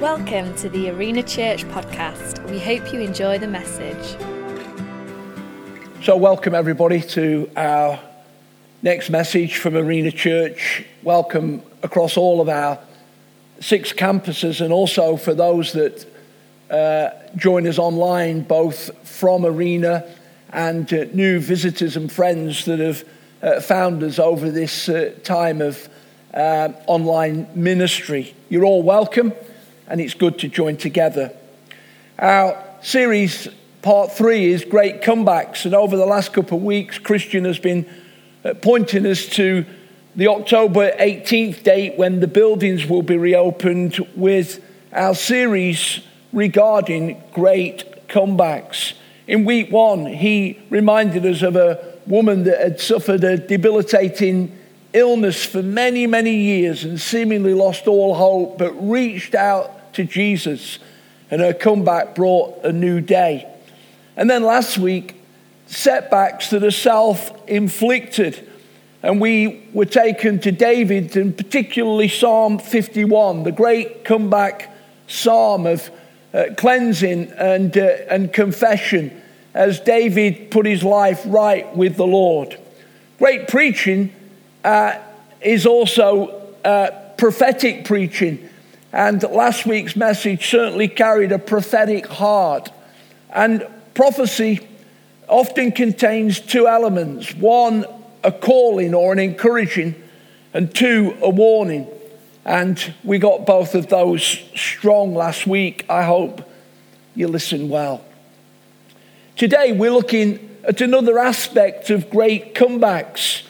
Welcome to the Arena Church podcast. We hope you enjoy the message. So, welcome everybody to our next message from Arena Church. Welcome across all of our six campuses, and also for those that uh, join us online, both from Arena and uh, new visitors and friends that have uh, found us over this uh, time of uh, online ministry. You're all welcome, and it's good to join together. Our series, part three, is Great Comebacks, and over the last couple of weeks, Christian has been uh, pointing us to the October 18th date when the buildings will be reopened with our series regarding great comebacks. In week one, he reminded us of a woman that had suffered a debilitating illness for many, many years and seemingly lost all hope, but reached out to Jesus, and her comeback brought a new day. And then last week, setbacks that are self inflicted. And we were taken to David, and particularly Psalm 51, the great comeback psalm of uh, cleansing and, uh, and confession as David put his life right with the Lord. Great preaching uh, is also uh, prophetic preaching. And last week's message certainly carried a prophetic heart. And prophecy often contains two elements one, a calling or an encouraging, and two, a warning. And we got both of those strong last week. I hope you listen well. Today, we're looking at another aspect of great comebacks.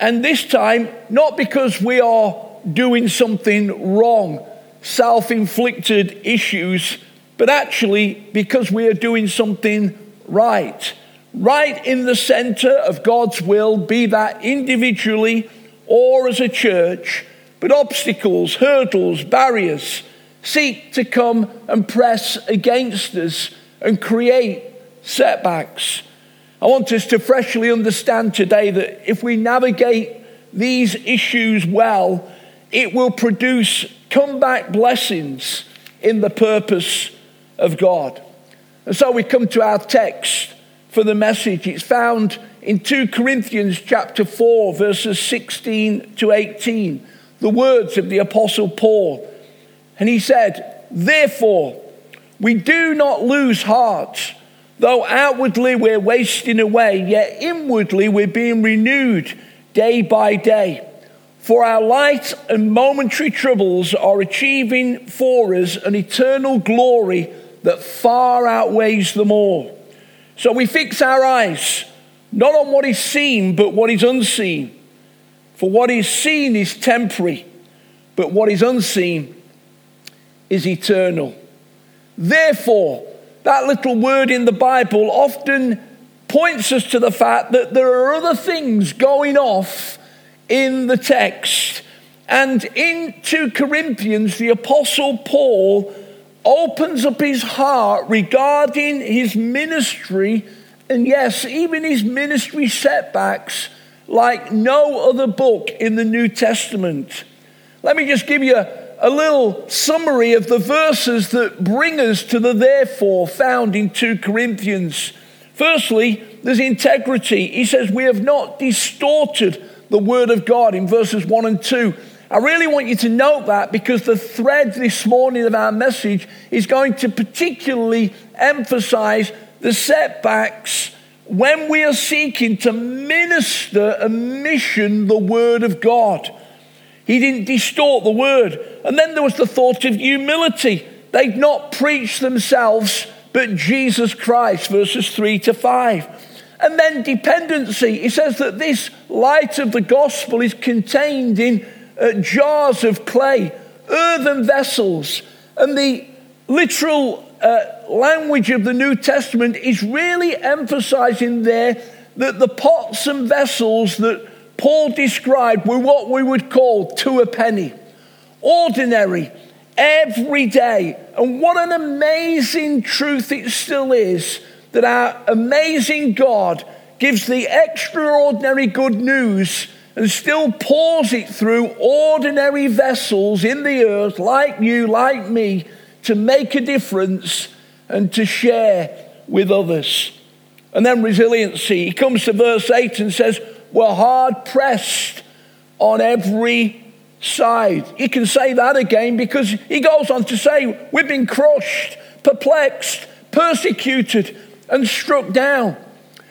And this time, not because we are doing something wrong, self inflicted issues, but actually because we are doing something right. Right in the center of God's will, be that individually or as a church but obstacles, hurdles, barriers seek to come and press against us and create setbacks. I want us to freshly understand today that if we navigate these issues well, it will produce comeback blessings in the purpose of God. And so we come to our text for the message. It's found in 2 Corinthians chapter 4 verses 16 to 18 the words of the Apostle Paul. And he said, Therefore, we do not lose heart. Though outwardly we're wasting away, yet inwardly we're being renewed day by day. For our light and momentary troubles are achieving for us an eternal glory that far outweighs them all. So we fix our eyes not on what is seen, but what is unseen. For what is seen is temporary, but what is unseen is eternal. Therefore, that little word in the Bible often points us to the fact that there are other things going off in the text. And in 2 Corinthians, the Apostle Paul opens up his heart regarding his ministry, and yes, even his ministry setbacks like no other book in the New Testament. Let me just give you a, a little summary of the verses that bring us to the therefore found in 2 Corinthians. Firstly, there's integrity. He says, We have not distorted the word of God in verses 1 and 2. I really want you to note that because the thread this morning of our message is going to particularly emphasize the setbacks when we are seeking to minister and mission the Word of God. He didn't distort the Word. And then there was the thought of humility. They'd not preached themselves, but Jesus Christ, verses 3 to 5. And then dependency. He says that this light of the gospel is contained in uh, jars of clay, earthen vessels. And the literal uh, language of the New Testament is really emphasizing there that the pots and vessels that Paul described were what we would call to a penny, ordinary, everyday. And what an amazing truth it still is that our amazing God gives the extraordinary good news and still pours it through ordinary vessels in the earth, like you, like me, to make a difference and to share with others. And then resiliency. He comes to verse 8 and says, We're hard pressed on every side. You can say that again because he goes on to say, We've been crushed, perplexed, persecuted, and struck down.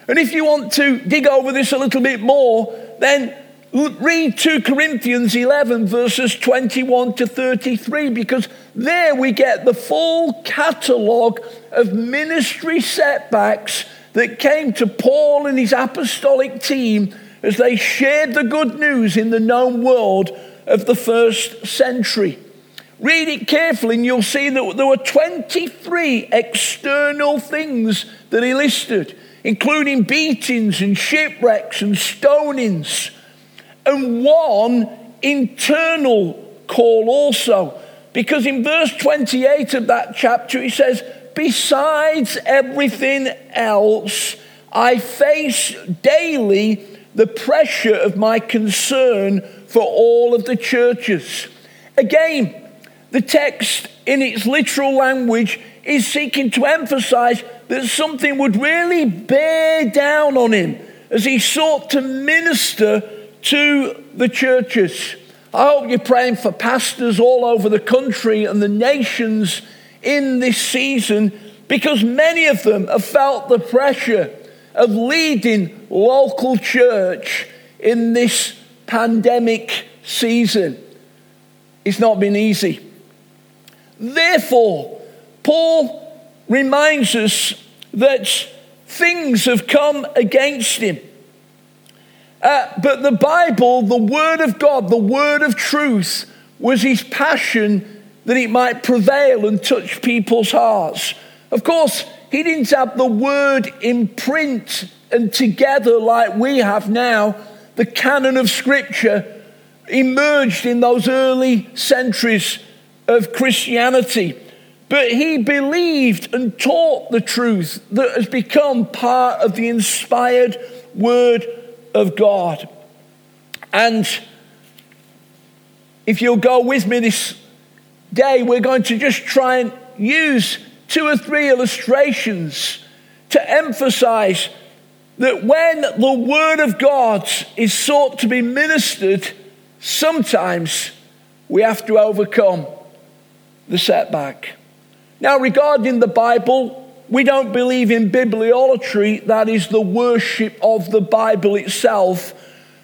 And if you want to dig over this a little bit more, then read 2 Corinthians 11, verses 21 to 33, because there we get the full catalogue of ministry setbacks that came to Paul and his apostolic team as they shared the good news in the known world of the first century. Read it carefully, and you'll see that there were 23 external things that he listed, including beatings and shipwrecks and stonings, and one internal call also. Because in verse 28 of that chapter, he says, Besides everything else, I face daily the pressure of my concern for all of the churches. Again, the text in its literal language is seeking to emphasize that something would really bear down on him as he sought to minister to the churches. I hope you're praying for pastors all over the country and the nations in this season because many of them have felt the pressure of leading local church in this pandemic season. It's not been easy. Therefore, Paul reminds us that things have come against him. Uh, but the Bible, the Word of God, the Word of truth, was his passion that it might prevail and touch people's hearts. Of course, he didn't have the Word in print and together like we have now. The canon of Scripture emerged in those early centuries of Christianity. But he believed and taught the truth that has become part of the inspired Word of God. And if you'll go with me this day, we're going to just try and use two or three illustrations to emphasize that when the Word of God is sought to be ministered, sometimes we have to overcome the setback. Now, regarding the Bible, we don't believe in bibliolatry, that is the worship of the Bible itself,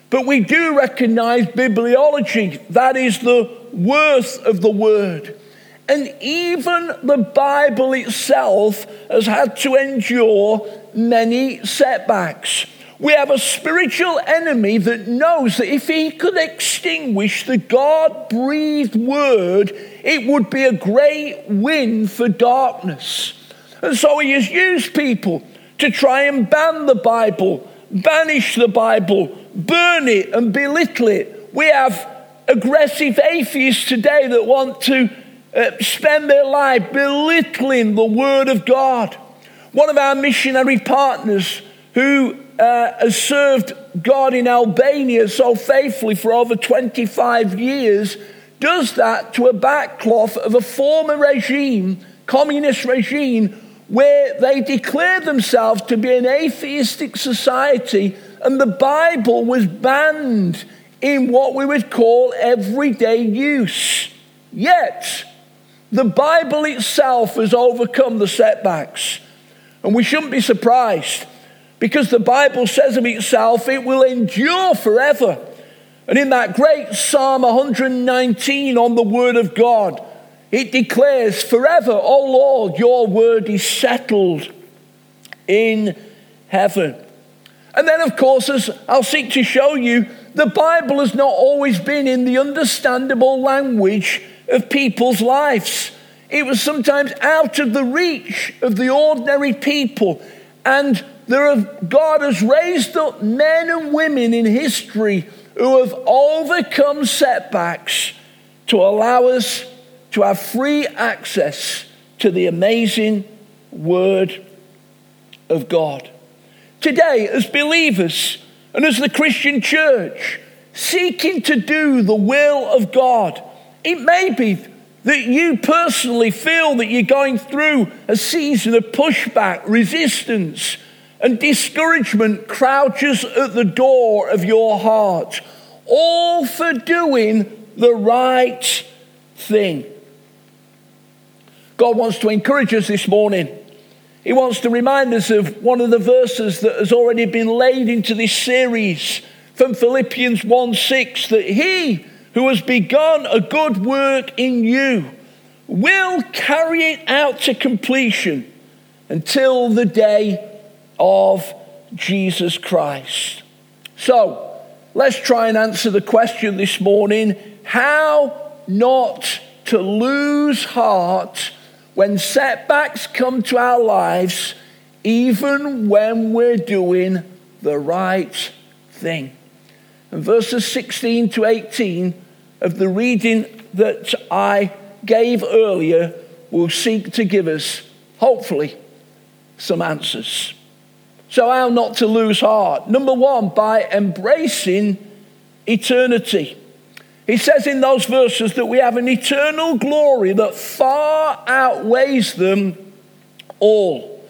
but we do recognize bibliology, that is the worth of the word. And even the Bible itself has had to endure many setbacks. We have a spiritual enemy that knows that if he could extinguish the God breathed word, it would be a great win for darkness. And so he has used people to try and ban the Bible, banish the Bible, burn it, and belittle it. We have aggressive atheists today that want to uh, spend their life belittling the Word of God. One of our missionary partners who uh, has served God in Albania so faithfully for over 25 years, does that to a backcloth of a former regime, communist regime, where they declare themselves to be an atheistic society, and the Bible was banned in what we would call everyday use. Yet, the Bible itself has overcome the setbacks, and we shouldn't be surprised because the Bible says of itself, it will endure forever. And in that great Psalm 119 on the Word of God, it declares, Forever, O Lord, your word is settled in heaven. And then, of course, as I'll seek to show you, the Bible has not always been in the understandable language of people's lives. It was sometimes out of the reach of the ordinary people. And there have, God has raised up men and women in history who have overcome setbacks to allow us to have free access to the amazing Word of God. Today, as believers and as the Christian church, seeking to do the will of God, it may be that you personally feel that you're going through a season of pushback, resistance, and discouragement crouches at the door of your heart, all for doing the right thing. God wants to encourage us this morning. He wants to remind us of one of the verses that has already been laid into this series from Philippians 1 6 that He who has begun a good work in you will carry it out to completion until the day of Jesus Christ. So, let's try and answer the question this morning how not to lose heart when setbacks come to our lives, even when we're doing the right thing. And verses 16 to 18 of the reading that I gave earlier will seek to give us, hopefully, some answers. So, how not to lose heart? Number one, by embracing eternity. He says in those verses that we have an eternal glory that far outweighs them all.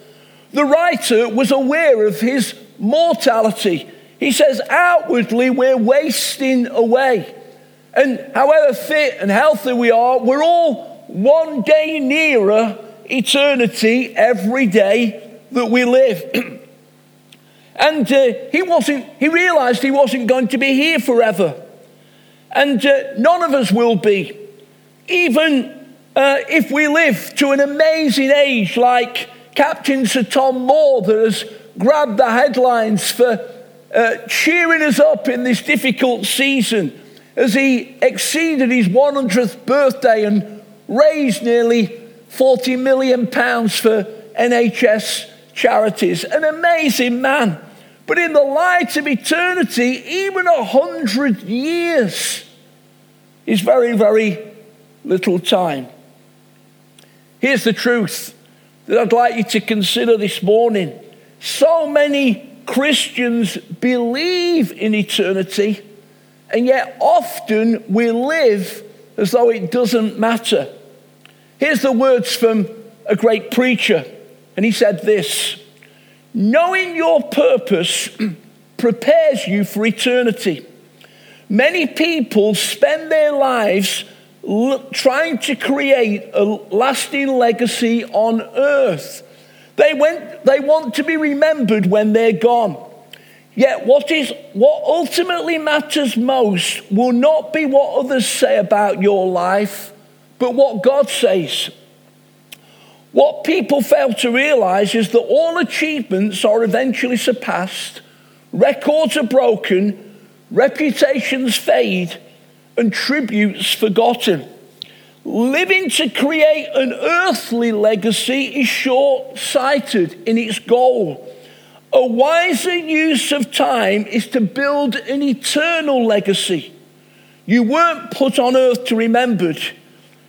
The writer was aware of his mortality. He says, outwardly, we're wasting away. And however fit and healthy we are, we're all one day nearer eternity every day that we live. and uh, he wasn't, he realized he wasn't going to be here forever. And uh, none of us will be. Even uh, if we live to an amazing age like Captain Sir Tom Moore that has grabbed the headlines for uh, cheering us up in this difficult season as he exceeded his 100th birthday and raised nearly 40 million pounds for NHS charities. An amazing man. But in the light of eternity, even a hundred years is very, very little time. Here's the truth that I'd like you to consider this morning. So many Christians believe in eternity and yet often we live as though it doesn't matter. Here's the words from a great preacher, and he said this Knowing your purpose prepares you for eternity. Many people spend their lives trying to create a lasting legacy on earth. They, went, they want to be remembered when they're gone. Yet, what, is, what ultimately matters most will not be what others say about your life, but what God says. What people fail to realize is that all achievements are eventually surpassed, records are broken, reputations fade, and tributes forgotten. Living to create an earthly legacy is short sighted in its goal a wiser use of time is to build an eternal legacy. You weren't put on earth to remember it.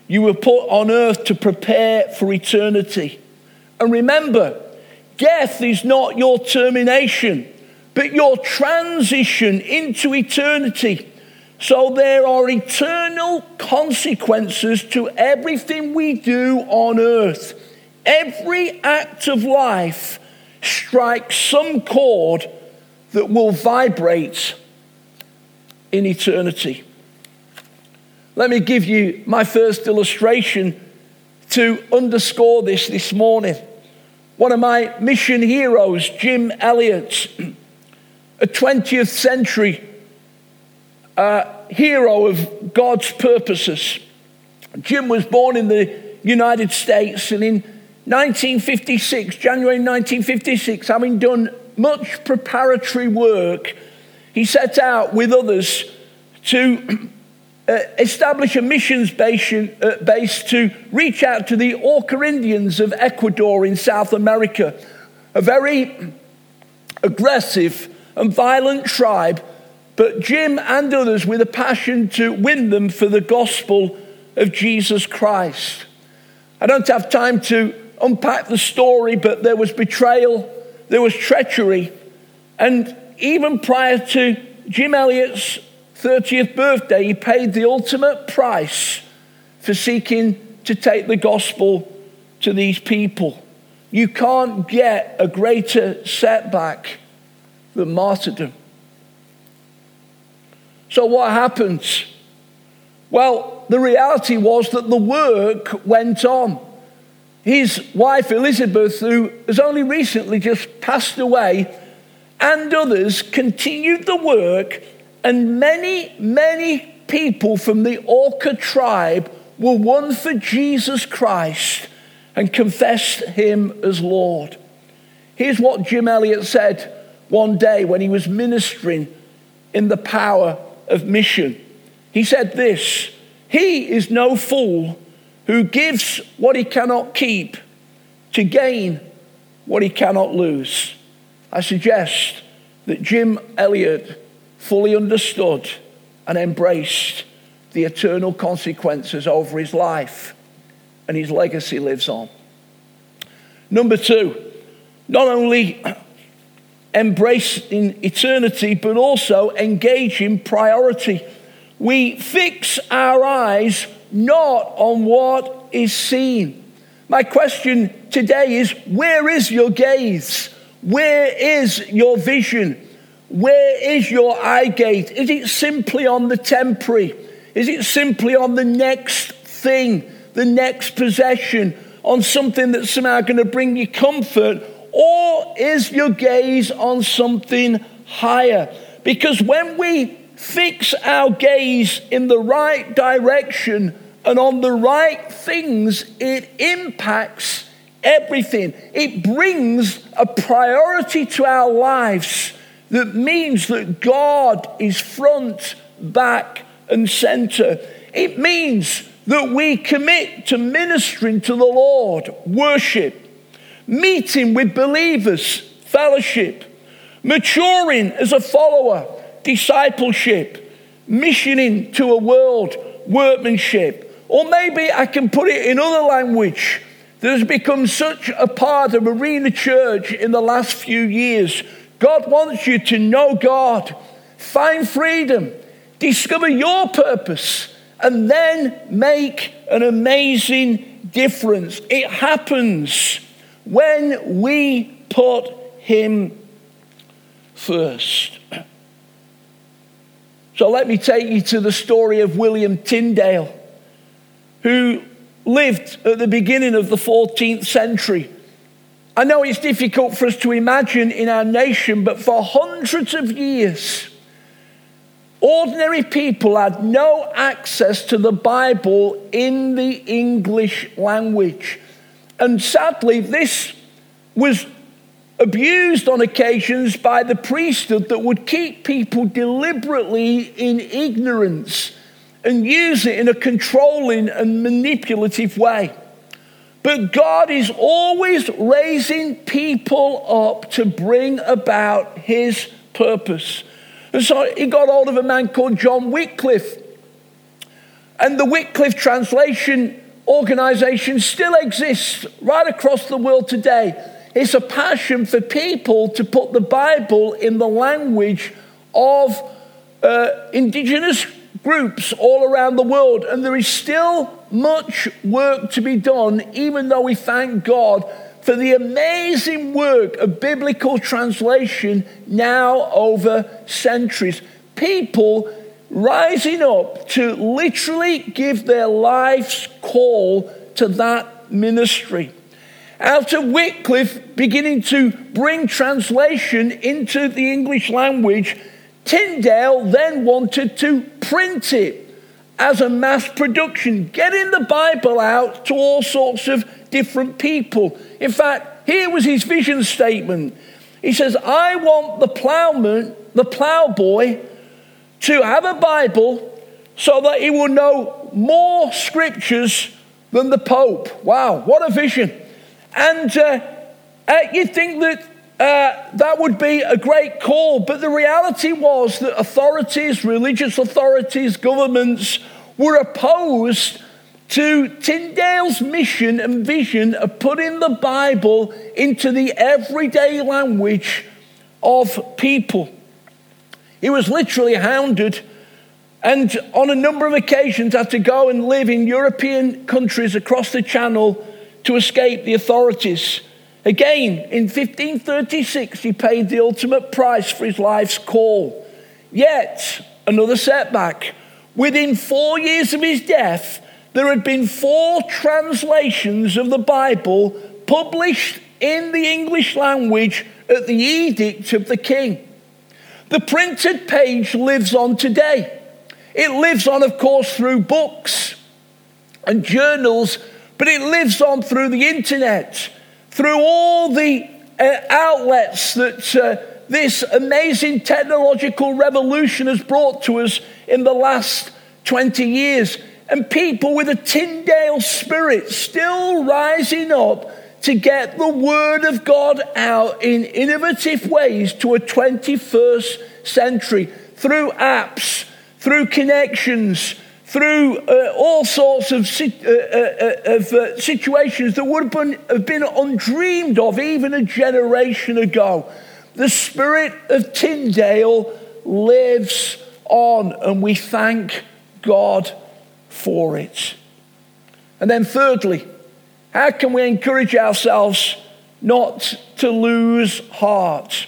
You were put on earth to prepare for eternity. And remember, death is not your termination, but your transition into eternity. So there are eternal consequences to everything we do on earth. Every act of life strikes some chord that will vibrate in eternity. Let me give you my first illustration to underscore this this morning. One of my mission heroes, Jim Elliot, a 20th century uh, hero of God's purposes. Jim was born in the United States and in 1956, January 1956, having done much preparatory work, he set out with others to uh, establish a missions base, uh, base to reach out to the Auca Indians of Ecuador in South America, a very aggressive and violent tribe, but Jim and others with a passion to win them for the gospel of Jesus Christ. I don't have time to unpack the story, but there was betrayal, there was treachery, and even prior to Jim Elliot's 30th birthday, he paid the ultimate price for seeking to take the gospel to these people. You can't get a greater setback than martyrdom. So, what happens? Well, the reality was that the work went on. His wife Elizabeth, who has only recently just passed away, and others continued the work, and many, many people from the Auca tribe were won for Jesus Christ and confessed him as Lord. Here's what Jim Elliot said one day when he was ministering in the power of mission. He said this He is no fool who gives what he cannot keep to gain what he cannot lose. I suggest that Jim Elliot fully understood and embraced the eternal consequences over his life and his legacy lives on. Number two, not only embrace in eternity, but also engage in priority. We fix our eyes not on what is seen. My question today is where is your gaze? Where is your vision? Where is your eye gate? Is it simply on the temporary? Is it simply on the next thing? the next possession, on something that's somehow going to bring you comfort? Or is your gaze on something higher? Because when we fix our gaze in the right direction and on the right things, it impacts everything. It brings a priority to our lives that means that God is front, back, and center. It means that we commit to ministering to the Lord, worship, meeting with believers, fellowship, maturing as a follower, discipleship, missioning to a world, workmanship. Or maybe I can put it in other language that has become such a part of Arena Church in the last few years. God wants you to know God, find freedom, discover your purpose and then make an amazing difference. It happens when we put Him first. So let me take you to the story of William Tyndale, who lived at the beginning of the 14th century. I know it's difficult for us to imagine in our nation, but for hundreds of years, Ordinary people had no access to the Bible in the English language. And sadly, this was abused on occasions by the priesthood that would keep people deliberately in ignorance and use it in a controlling and manipulative way. But God is always raising people up to bring about his purpose. And so he got hold of a man called John Wycliffe. And the Wycliffe translation organization still exists right across the world today. It's a passion for people to put the Bible in the language of uh, indigenous groups all around the world. And there is still much work to be done, even though we thank God for the amazing work of biblical translation now over centuries. People rising up to literally give their life's call to that ministry. Out of Wycliffe beginning to bring translation into the English language, Tyndale then wanted to print it as a mass production, getting the Bible out to all sorts of different people. In fact, here was his vision statement. He says, I want the plowman, the plowboy, to have a Bible so that he will know more scriptures than the Pope. Wow, what a vision. And uh, uh, you'd think that uh, that would be a great call, but the reality was that authorities, religious authorities, governments were opposed to Tyndale's mission and vision of putting the Bible into the everyday language of people. He was literally hounded and on a number of occasions had to go and live in European countries across the Channel to escape the authorities. Again, in 1536, he paid the ultimate price for his life's call. Yet, another setback. Within four years of his death, there had been four translations of the Bible published in the English language at the edict of the king. The printed page lives on today. It lives on, of course, through books and journals, but it lives on through the internet, through all the uh, outlets that uh, this amazing technological revolution has brought to us in the last 20 years. And people with a Tyndale spirit still rising up to get the Word of God out in innovative ways to a 21st century through apps, through connections, through uh, all sorts of, uh, uh, uh, of uh, situations that would have been, have been undreamed of even a generation ago. The spirit of Tyndale lives on, and we thank God for it. And then, thirdly, how can we encourage ourselves not to lose heart?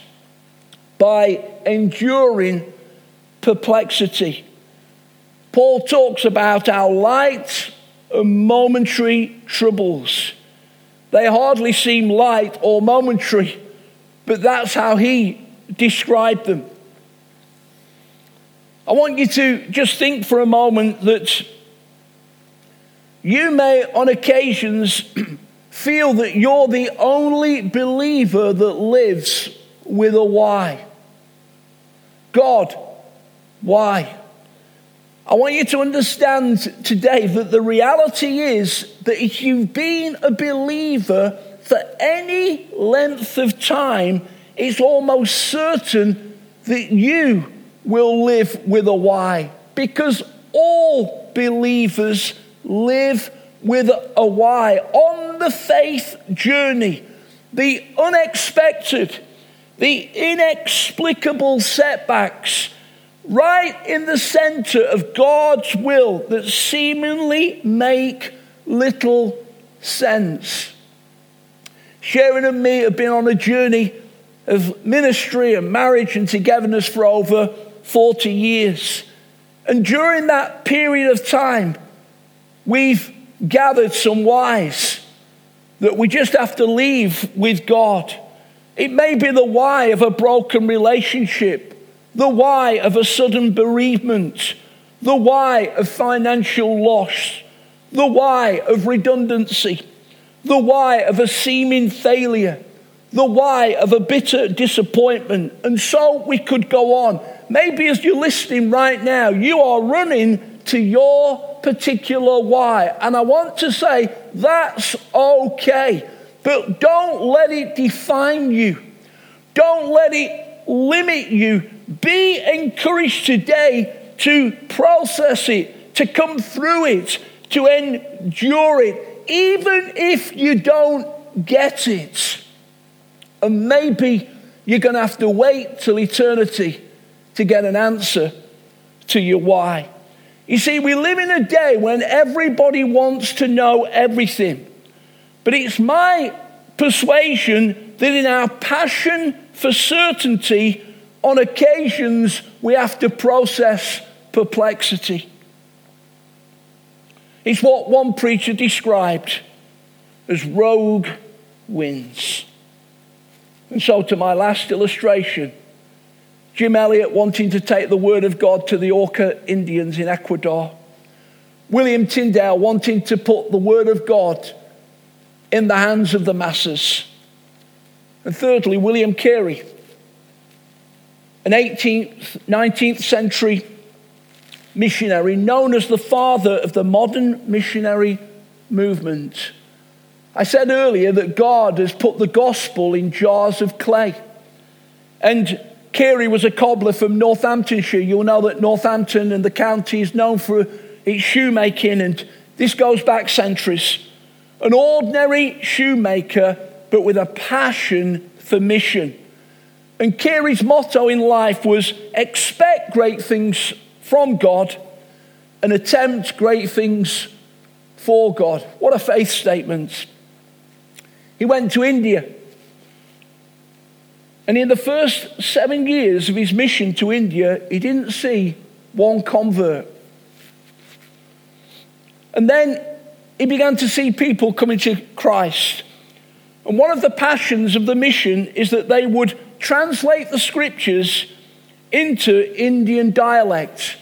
By enduring perplexity. Paul talks about our light and momentary troubles. They hardly seem light or momentary, but that's how he described them. I want you to just think for a moment that you may, on occasions, feel that you're the only believer that lives with a why. God, why? I want you to understand today that the reality is that if you've been a believer for any length of time, it's almost certain that you will live with a why. Because all believers live with a why. On the faith journey, the unexpected, the inexplicable setbacks, right in the center of God's will that seemingly make little sense. Sharon and me have been on a journey of ministry and marriage and togetherness for over 40 years. And during that period of time, We've gathered some whys that we just have to leave with God. It may be the why of a broken relationship, the why of a sudden bereavement, the why of financial loss, the why of redundancy, the why of a seeming failure, the why of a bitter disappointment. And so we could go on. Maybe as you're listening right now, you are running to your particular why. And I want to say that's okay, but don't let it define you. Don't let it limit you. Be encouraged today to process it, to come through it, to endure it, even if you don't get it. And maybe you're going to have to wait till eternity to get an answer to your why. You see, we live in a day when everybody wants to know everything. But it's my persuasion that in our passion for certainty, on occasions we have to process perplexity. It's what one preacher described as rogue winds. And so, to my last illustration, Jim Elliot wanting to take the word of God to the Auca Indians in Ecuador. William Tyndale wanting to put the word of God in the hands of the masses. And thirdly, William Carey, an 18th, 19th century missionary known as the father of the modern missionary movement. I said earlier that God has put the gospel in jars of clay. And Carey was a cobbler from Northamptonshire. You'll know that Northampton and the county is known for its shoemaking, and this goes back centuries. An ordinary shoemaker, but with a passion for mission. And Carey's motto in life was expect great things from God and attempt great things for God. What a faith statement. He went to India. And in the first seven years of his mission to India, he didn't see one convert. And then he began to see people coming to Christ. And one of the passions of the mission is that they would translate the scriptures into Indian dialect.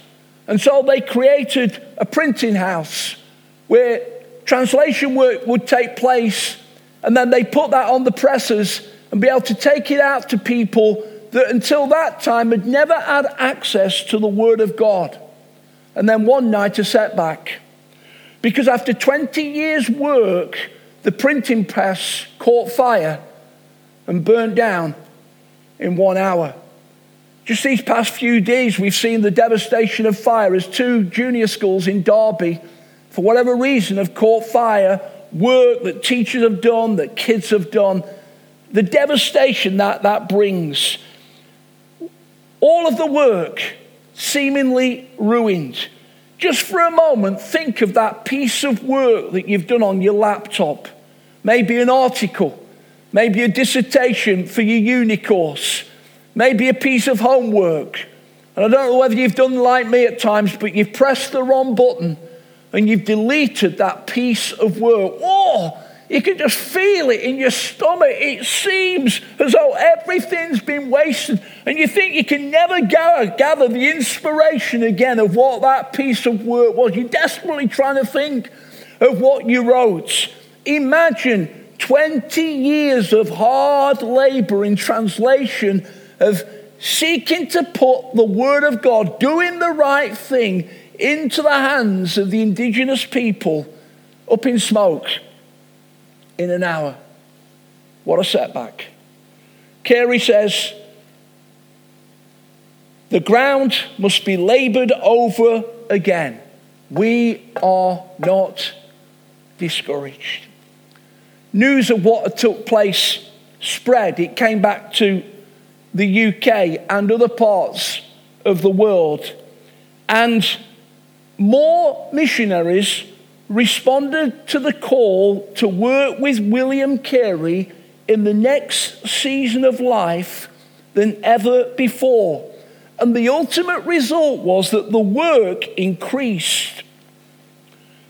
And so they created a printing house where translation work would take place, and then they put that on the presses and be able to take it out to people that until that time had never had access to the Word of God. And then one night a setback. Because after 20 years' work, the printing press caught fire and burned down in one hour. Just these past few days, we've seen the devastation of fire as two junior schools in Derby, for whatever reason, have caught fire. Work that teachers have done, that kids have done, the devastation that that brings. All of the work seemingly ruined. Just for a moment, think of that piece of work that you've done on your laptop. Maybe an article, maybe a dissertation for your uni course, maybe a piece of homework. And I don't know whether you've done like me at times, but you've pressed the wrong button and you've deleted that piece of work. Oh, you can just feel it in your stomach. It seems as though everything's been wasted. And you think you can never gather, gather the inspiration again of what that piece of work was. You're desperately trying to think of what you wrote. Imagine 20 years of hard labor in translation, of seeking to put the Word of God, doing the right thing, into the hands of the indigenous people up in smoke in an hour. What a setback. Carey says, the ground must be labored over again. We are not discouraged. News of what took place spread. It came back to the UK and other parts of the world. And more missionaries responded to the call to work with William Carey in the next season of life than ever before. And the ultimate result was that the work increased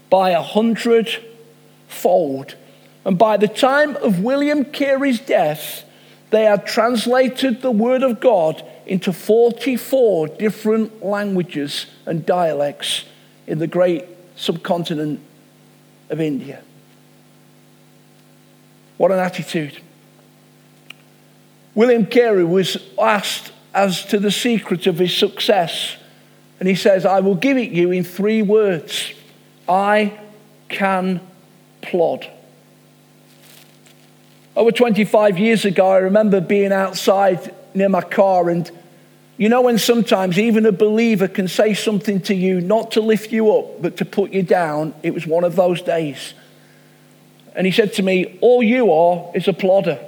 by a hundredfold. And by the time of William Carey's death, they had translated the Word of God into 44 different languages and dialects in the great subcontinent of India. What an attitude. William Carey was asked as to the secret of his success, and he says, I will give it you in three words I can plod. Over 25 years ago, I remember being outside near my car and you know, when sometimes even a believer can say something to you not to lift you up, but to put you down, it was one of those days. And he said to me, All you are is a plodder.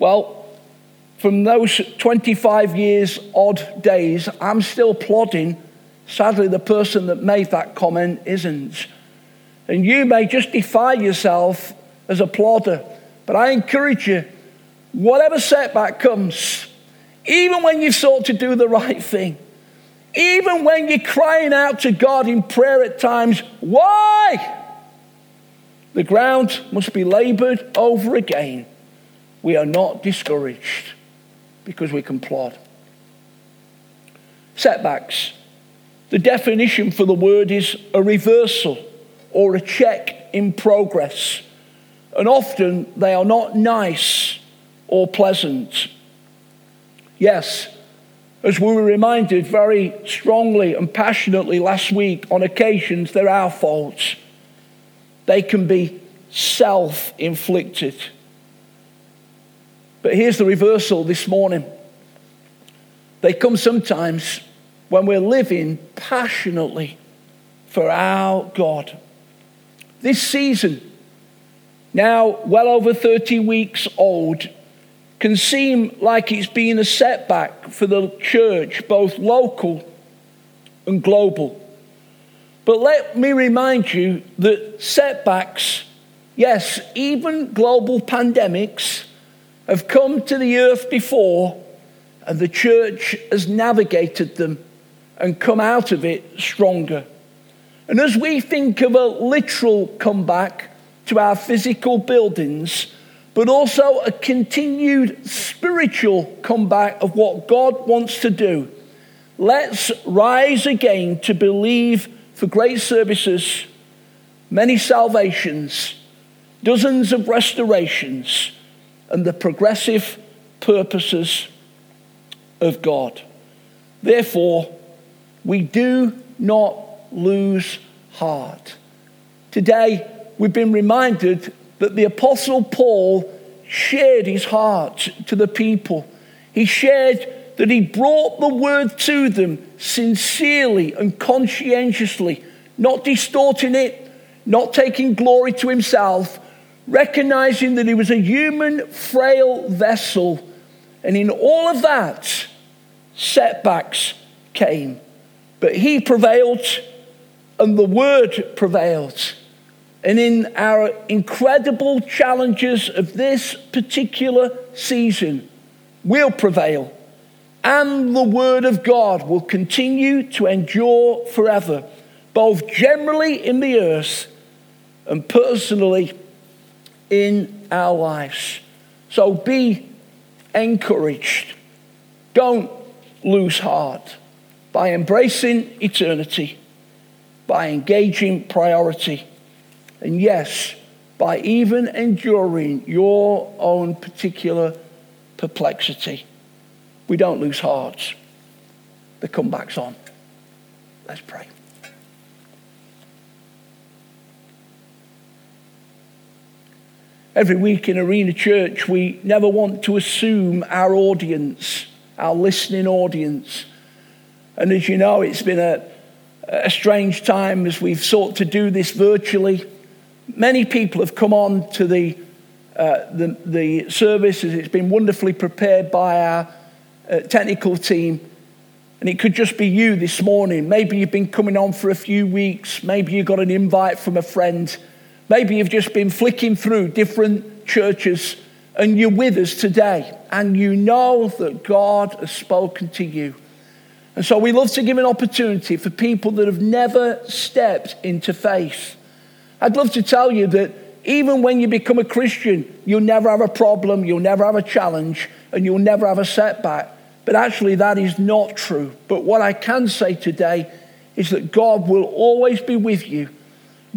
Well, from those 25 years odd days, I'm still plodding. Sadly, the person that made that comment isn't. And you may just define yourself as a plodder, but I encourage you, whatever setback comes, even when you've sought to do the right thing, even when you're crying out to God in prayer at times, why? The ground must be labored over again. We are not discouraged because we can plod. Setbacks. The definition for the word is a reversal or a check in progress. And often they are not nice or pleasant. Yes, as we were reminded very strongly and passionately last week, on occasions they're our faults. They can be self inflicted. But here's the reversal this morning. They come sometimes when we're living passionately for our God. This season, now well over 30 weeks old, can seem like it's been a setback for the church, both local and global. But let me remind you that setbacks, yes, even global pandemics, have come to the earth before, and the church has navigated them and come out of it stronger. And as we think of a literal comeback to our physical buildings, but also a continued spiritual comeback of what God wants to do, let's rise again to believe for great services, many salvations, dozens of restorations, and the progressive purposes of God. Therefore, we do not lose heart. Today, we've been reminded that the Apostle Paul shared his heart to the people. He shared that he brought the word to them sincerely and conscientiously, not distorting it, not taking glory to himself, recognizing that he was a human, frail vessel. And in all of that, setbacks came. But he prevailed, and the word prevailed. And in our incredible challenges of this particular season, we'll prevail and the Word of God will continue to endure forever, both generally in the earth and personally in our lives. So be encouraged. Don't lose heart by embracing eternity, by engaging priority, and yes, by even enduring your own particular perplexity we don't lose hearts. The comeback's on. Let's pray. Every week in Arena Church, we never want to assume our audience, our listening audience. And as you know, it's been a, a strange time as we've sought to do this virtually. Many people have come on to the, uh, the, the service as it's been wonderfully prepared by our uh, technical team, and it could just be you this morning. Maybe you've been coming on for a few weeks. Maybe you got an invite from a friend. Maybe you've just been flicking through different churches and you're with us today and you know that God has spoken to you. And so we love to give an opportunity for people that have never stepped into faith. I'd love to tell you that even when you become a Christian, you'll never have a problem, you'll never have a challenge, and you'll never have a setback. But actually, that is not true. But what I can say today is that God will always be with you.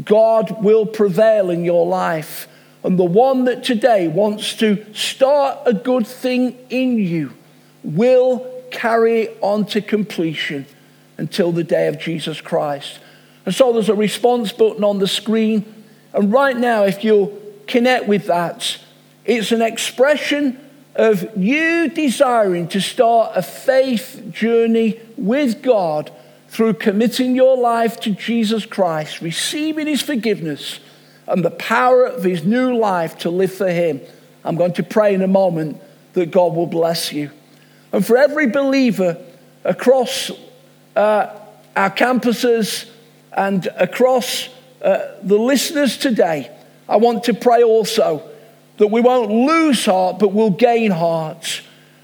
God will prevail in your life. And the one that today wants to start a good thing in you will carry it on to completion until the day of Jesus Christ. And so there's a response button on the screen. And right now, if you'll connect with that, it's an expression of you desiring to start a faith journey with God through committing your life to Jesus Christ, receiving his forgiveness, and the power of his new life to live for him. I'm going to pray in a moment that God will bless you. And for every believer across uh, our campuses and across uh, the listeners today, I want to pray also that we won't lose heart, but we'll gain hearts.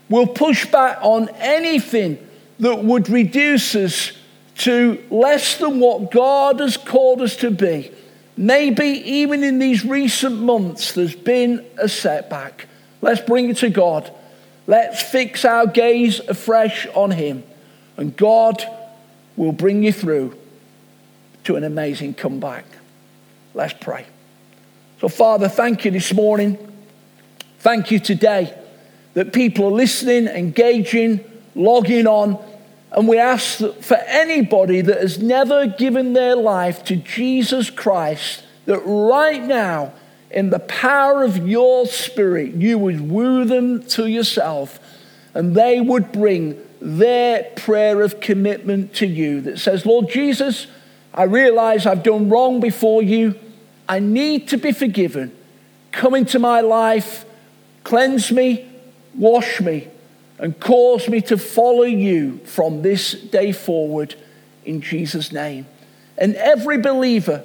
We'll push back on anything that would reduce us to less than what God has called us to be. Maybe even in these recent months, there's been a setback. Let's bring it to God. Let's fix our gaze afresh on Him. And God will bring you through to an amazing comeback. Let's pray. So, Father, thank you this morning. Thank you today that people are listening, engaging, logging on. And we ask that for anybody that has never given their life to Jesus Christ, that right now, in the power of your spirit, you would woo them to yourself and they would bring their prayer of commitment to you that says, Lord Jesus, I realize I've done wrong before you. I need to be forgiven. Come into my life, cleanse me, wash me, and cause me to follow you from this day forward. in Jesus' name. And every believer,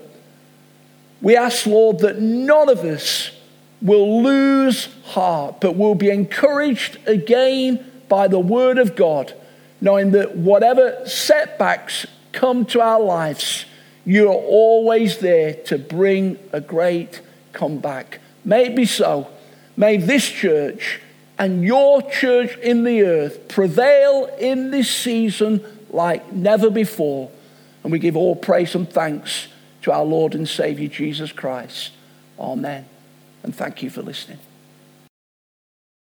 we ask, Lord, that none of us will lose heart, but will be encouraged again by the word of God, knowing that whatever setbacks come to our lives, you're always there to bring a great comeback. May it be so. May this church and your church in the earth prevail in this season like never before. And we give all praise and thanks to our Lord and Savior Jesus Christ. Amen. And thank you for listening.